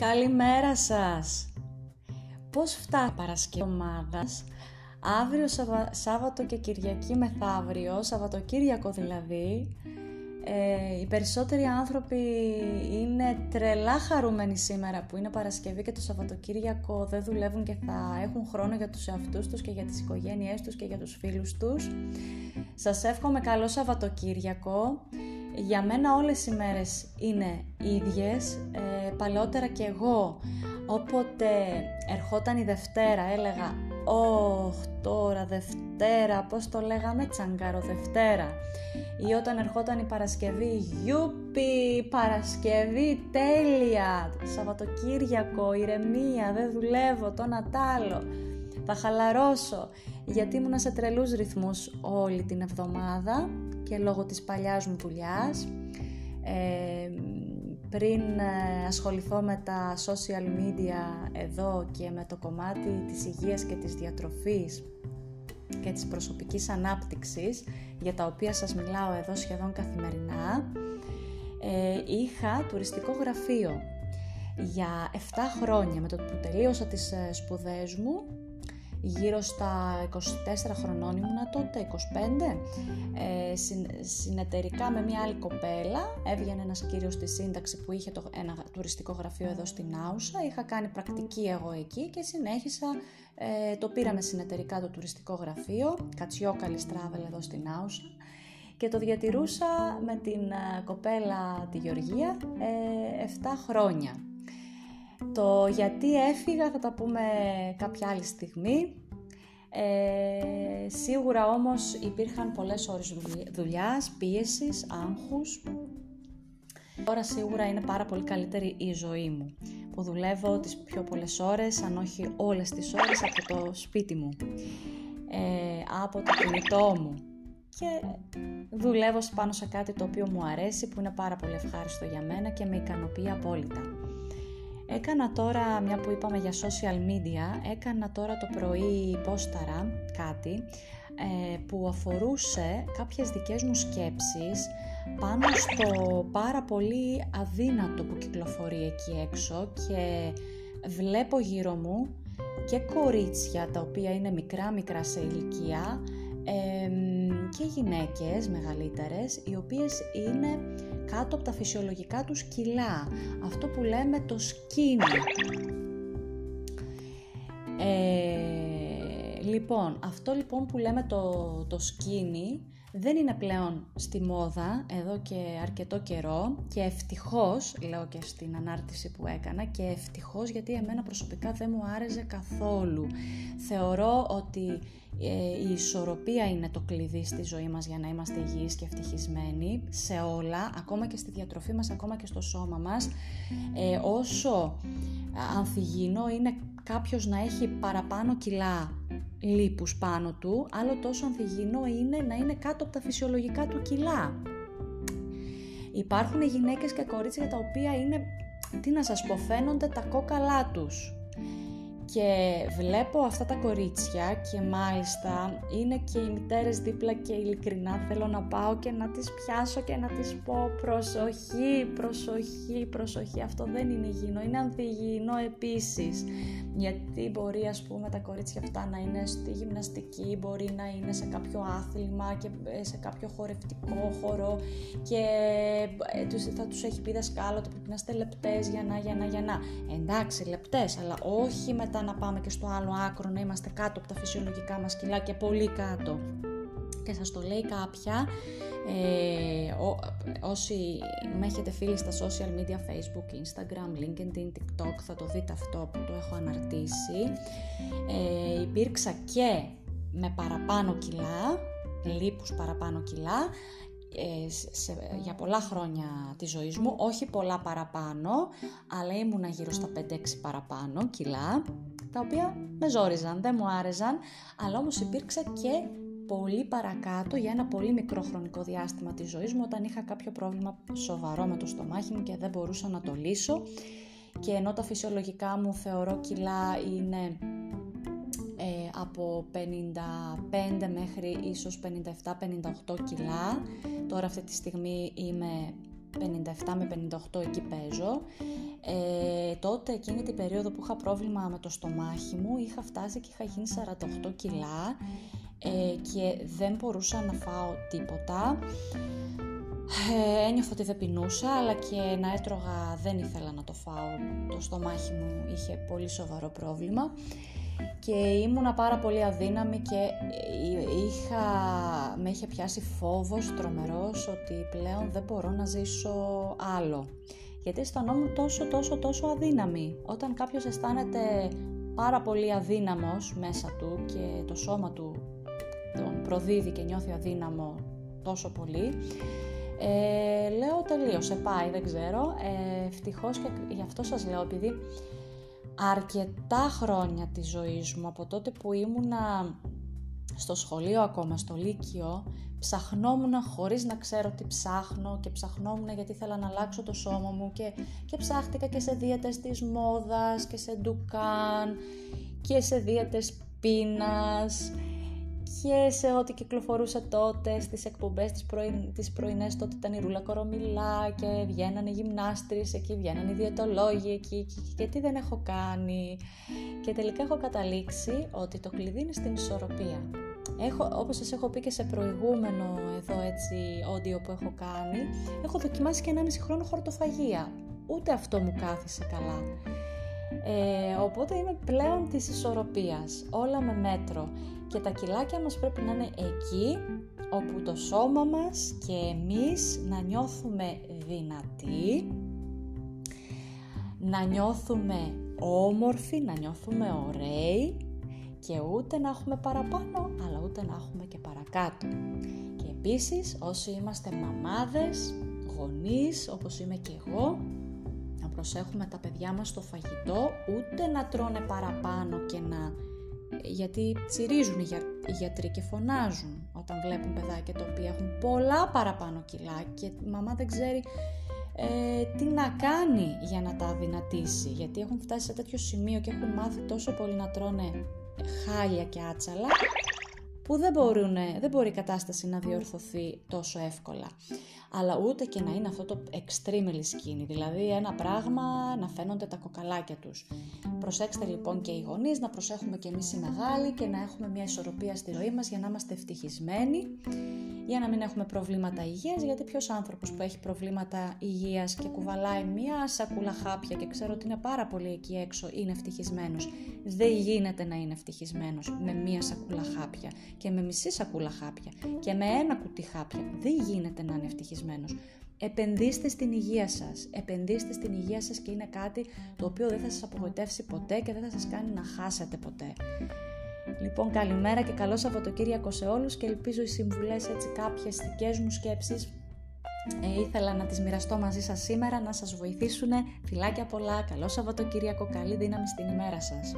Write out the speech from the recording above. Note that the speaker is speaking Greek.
Καλημέρα σας! Πώς φτάνει Παρασκευή ομάδας, αύριο Σάββατο και Κυριακή μεθαύριο, Σαββατοκύριακο δηλαδή, ε, οι περισσότεροι άνθρωποι είναι τρελά χαρούμενοι σήμερα που είναι Παρασκευή και το Σαββατοκύριακο δεν δουλεύουν και θα έχουν χρόνο για τους εαυτούς τους και για τις οικογένειές τους και για τους φίλους τους. Σας εύχομαι καλό Σαββατοκύριακο. Για μένα όλες οι μέρες είναι ίδιες. Ε, παλαιότερα και εγώ, όποτε ερχόταν η Δευτέρα, έλεγα «Ωχ, τώρα Δευτέρα, πώς το λέγαμε, τσαγκάρο Δευτέρα». Ή όταν ερχόταν η Παρασκευή «Γιούπι, Παρασκευή, τέλεια, Σαββατοκύριακο, ηρεμία, δεν δουλεύω, το Νατάλο, θα χαλαρώσω». Γιατί ήμουνα σε τρελούς ρυθμούς όλη την εβδομάδα και λόγω της παλιάς μου δουλειάς. Ε, πριν ε, ασχοληθώ με τα social media εδώ και με το κομμάτι της υγείας και της διατροφής και της προσωπικής ανάπτυξης για τα οποία σας μιλάω εδώ σχεδόν καθημερινά ε, είχα τουριστικό γραφείο για 7 χρόνια με το που τελείωσα τις ε, σπουδές μου γύρω στα 24 χρονών ήμουνα τότε, 25, ε, συνεταιρικά με μια άλλη κοπέλα, έβγαινε ένας κύριος στη σύνταξη που είχε το, ένα τουριστικό γραφείο εδώ στην Άουσα, είχα κάνει πρακτική εγώ εκεί και συνέχισα, ε, το πήραμε συνεταιρικά το τουριστικό γραφείο, Κατσιόκαλη Travel εδώ στην Άουσα, και το διατηρούσα με την ε, κοπέλα τη Γεωργία ε, 7 χρόνια. Το γιατί έφυγα θα τα πούμε κάποια άλλη στιγμή. Ε, σίγουρα όμως υπήρχαν πολλές ώρες δουλειάς, πίεσης, άγχους. Τώρα σίγουρα είναι πάρα πολύ καλύτερη η ζωή μου που δουλεύω τις πιο πολλές ώρες, αν όχι όλες τις ώρες από το σπίτι μου, ε, από το κινητό μου και δουλεύω πάνω σε κάτι το οποίο μου αρέσει που είναι πάρα πολύ ευχάριστο για μένα και με ικανοποιεί απόλυτα. Έκανα τώρα, μια που είπαμε για social media, έκανα τώρα το πρωί πόσταρα κάτι ε, που αφορούσε κάποιες δικές μου σκέψεις πάνω στο πάρα πολύ αδύνατο που κυκλοφορεί εκεί έξω και βλέπω γύρω μου και κορίτσια τα οποία είναι μικρά μικρά σε ηλικία και γυναίκες μεγαλύτερες οι οποίες είναι κάτω από τα φυσιολογικά τους κιλά. Αυτό που λέμε το skinny. Ε, λοιπόν, αυτό λοιπόν που λέμε το, το skinny δεν είναι πλέον στη μόδα εδώ και αρκετό καιρό και ευτυχώς, λέω και στην ανάρτηση που έκανα, και ευτυχώς γιατί εμένα προσωπικά δεν μου άρεσε καθόλου. Θεωρώ ότι ε, η ισορροπία είναι το κλειδί στη ζωή μας για να είμαστε υγιείς και ευτυχισμένοι σε όλα, ακόμα και στη διατροφή μας, ακόμα και στο σώμα μας. Ε, όσο ανθυγιεινό είναι κάποιος να έχει παραπάνω κιλά λίπους πάνω του, άλλο τόσο ανθυγιεινό είναι να είναι κάτω από τα φυσιολογικά του κιλά. Υπάρχουν γυναίκες και κορίτσια τα οποία είναι, τι να σας πω, φαίνονται τα κόκαλά τους και βλέπω αυτά τα κορίτσια και μάλιστα είναι και οι μητέρες δίπλα και ειλικρινά θέλω να πάω και να τις πιάσω και να τις πω προσοχή, προσοχή, προσοχή αυτό δεν είναι υγιεινό, είναι ανθυγιεινό επίσης γιατί μπορεί ας πούμε τα κορίτσια αυτά να είναι στη γυμναστική, μπορεί να είναι σε κάποιο άθλημα και ε, σε κάποιο χορευτικό χώρο και ε, θα τους έχει πει δασκάλο ότι πρέπει να είστε λεπτές για να, για να, για να. Εντάξει λεπτές αλλά όχι μετά να πάμε και στο άλλο άκρο, να είμαστε κάτω από τα φυσιολογικά μας κιλά και πολύ κάτω. Και σας το λέει κάποια, ε, όσοι με έχετε φίλοι στα social media, facebook, instagram, linkedin, tiktok, θα το δείτε αυτό που το έχω αναρτήσει. Ε, υπήρξα και με παραπάνω κιλά, λίπους παραπάνω κιλά, ε, σε, για πολλά χρόνια της ζωής μου, όχι πολλά παραπάνω, αλλά ήμουνα γύρω στα 5-6 παραπάνω κιλά, τα οποία με ζόριζαν, δεν μου άρεζαν, αλλά όμως υπήρξα και πολύ παρακάτω για ένα πολύ μικρό χρονικό διάστημα της ζωής μου όταν είχα κάποιο πρόβλημα σοβαρό με το στομάχι μου και δεν μπορούσα να το λύσω. Και ενώ τα φυσιολογικά μου θεωρώ κιλά είναι ε, από 55 μέχρι ίσως 57-58 κιλά. Τώρα αυτή τη στιγμή είμαι 57 με 58 εκεί παίζω. Ε, τότε εκείνη την περίοδο που είχα πρόβλημα με το στομάχι μου είχα φτάσει και είχα γίνει 48 κιλά ε, και δεν μπορούσα να φάω τίποτα. Ε, ένιωθα ότι δεν πεινούσα, αλλά και να έτρωγα δεν ήθελα να το φάω. Το στομάχι μου είχε πολύ σοβαρό πρόβλημα και ήμουνα πάρα πολύ αδύναμη και είχα, με είχε πιάσει φόβος τρομερός ότι πλέον δεν μπορώ να ζήσω άλλο. Γιατί αισθανόμουν τόσο τόσο τόσο αδύναμη. Όταν κάποιος αισθάνεται πάρα πολύ αδύναμος μέσα του και το σώμα του τον προδίδει και νιώθει αδύναμο τόσο πολύ, ε, λέω τελείωσε, πάει, δεν ξέρω. Ε, ευτυχώς και γι' αυτό σας λέω, επειδή αρκετά χρόνια της ζωής μου, από τότε που ήμουνα στο σχολείο ακόμα, στο Λύκειο, ψαχνόμουν χωρίς να ξέρω τι ψάχνω και ψαχνόμουν γιατί ήθελα να αλλάξω το σώμα μου και, και ψάχτηκα και σε δίαιτες της μόδας και σε ντουκάν και σε δίαιτες πείνας. και σε ό,τι κυκλοφορούσε τότε στις εκπομπές τις, πρωι... τις πρωινές τότε ήταν η Ρούλα Κορομιλά και βγαίνανε γυμνάστρες εκεί, βγαίνανε οι διαιτολόγοι εκεί και, και, τι δεν έχω κάνει και τελικά έχω καταλήξει ότι το κλειδί είναι στην ισορροπία. Έχω, όπως σας έχω πει και σε προηγούμενο εδώ έτσι όντιο που έχω κάνει, έχω δοκιμάσει και ένα μισή χρόνο χορτοφαγία. Ούτε αυτό μου κάθισε καλά. Ε, οπότε είμαι πλέον της ισορροπίας, όλα με μέτρο και τα κιλάκια μας πρέπει να είναι εκεί όπου το σώμα μας και εμείς να νιώθουμε δυνατοί, να νιώθουμε όμορφοι, να νιώθουμε ωραίοι και ούτε να έχουμε παραπάνω αλλά ούτε να έχουμε και παρακάτω. Και επίσης όσοι είμαστε μαμάδες, γονείς όπως είμαι και εγώ, να προσέχουμε τα παιδιά μας στο φαγητό, ούτε να τρώνε παραπάνω και να γιατί τσιρίζουν οι, γιατροί και φωνάζουν όταν βλέπουν παιδάκια τα οποία έχουν πολλά παραπάνω κιλά και η μαμά δεν ξέρει ε, τι να κάνει για να τα αδυνατήσει. Γιατί έχουν φτάσει σε τέτοιο σημείο και έχουν μάθει τόσο πολύ να τρώνε χάλια και άτσαλα που δεν, μπορούν, δεν μπορεί η κατάσταση να διορθωθεί τόσο εύκολα. Αλλά ούτε και να είναι αυτό το extremely skinny, δηλαδή ένα πράγμα να φαίνονται τα κοκαλάκια τους. Προσέξτε λοιπόν και οι γονείς, να προσέχουμε και εμείς οι μεγάλοι και να έχουμε μια ισορροπία στη ζωή μας για να είμαστε ευτυχισμένοι για να μην έχουμε προβλήματα υγείας, γιατί ποιος άνθρωπος που έχει προβλήματα υγείας και κουβαλάει μια σακούλα χάπια και ξέρω ότι είναι πάρα πολύ εκεί έξω, είναι ευτυχισμένος. Δεν γίνεται να είναι ευτυχισμένος με μια σακούλα χάπια και με μισή σακούλα χάπια και με ένα κουτί χάπια. Δεν γίνεται να είναι ευτυχισμένος. Επενδύστε στην υγεία σας. Επενδύστε στην υγεία σας και είναι κάτι το οποίο δεν θα σας απογοητεύσει ποτέ και δεν θα σας κάνει να χάσετε ποτέ. Λοιπόν, καλημέρα και καλό Σαββατοκύριακο σε όλους και ελπίζω οι συμβουλές έτσι κάποιες δικές μου σκέψεις ε, ήθελα να τις μοιραστώ μαζί σας σήμερα, να σας βοηθήσουν. Φιλάκια πολλά, καλό Σαββατοκύριακο, καλή δύναμη στην ημέρα σας.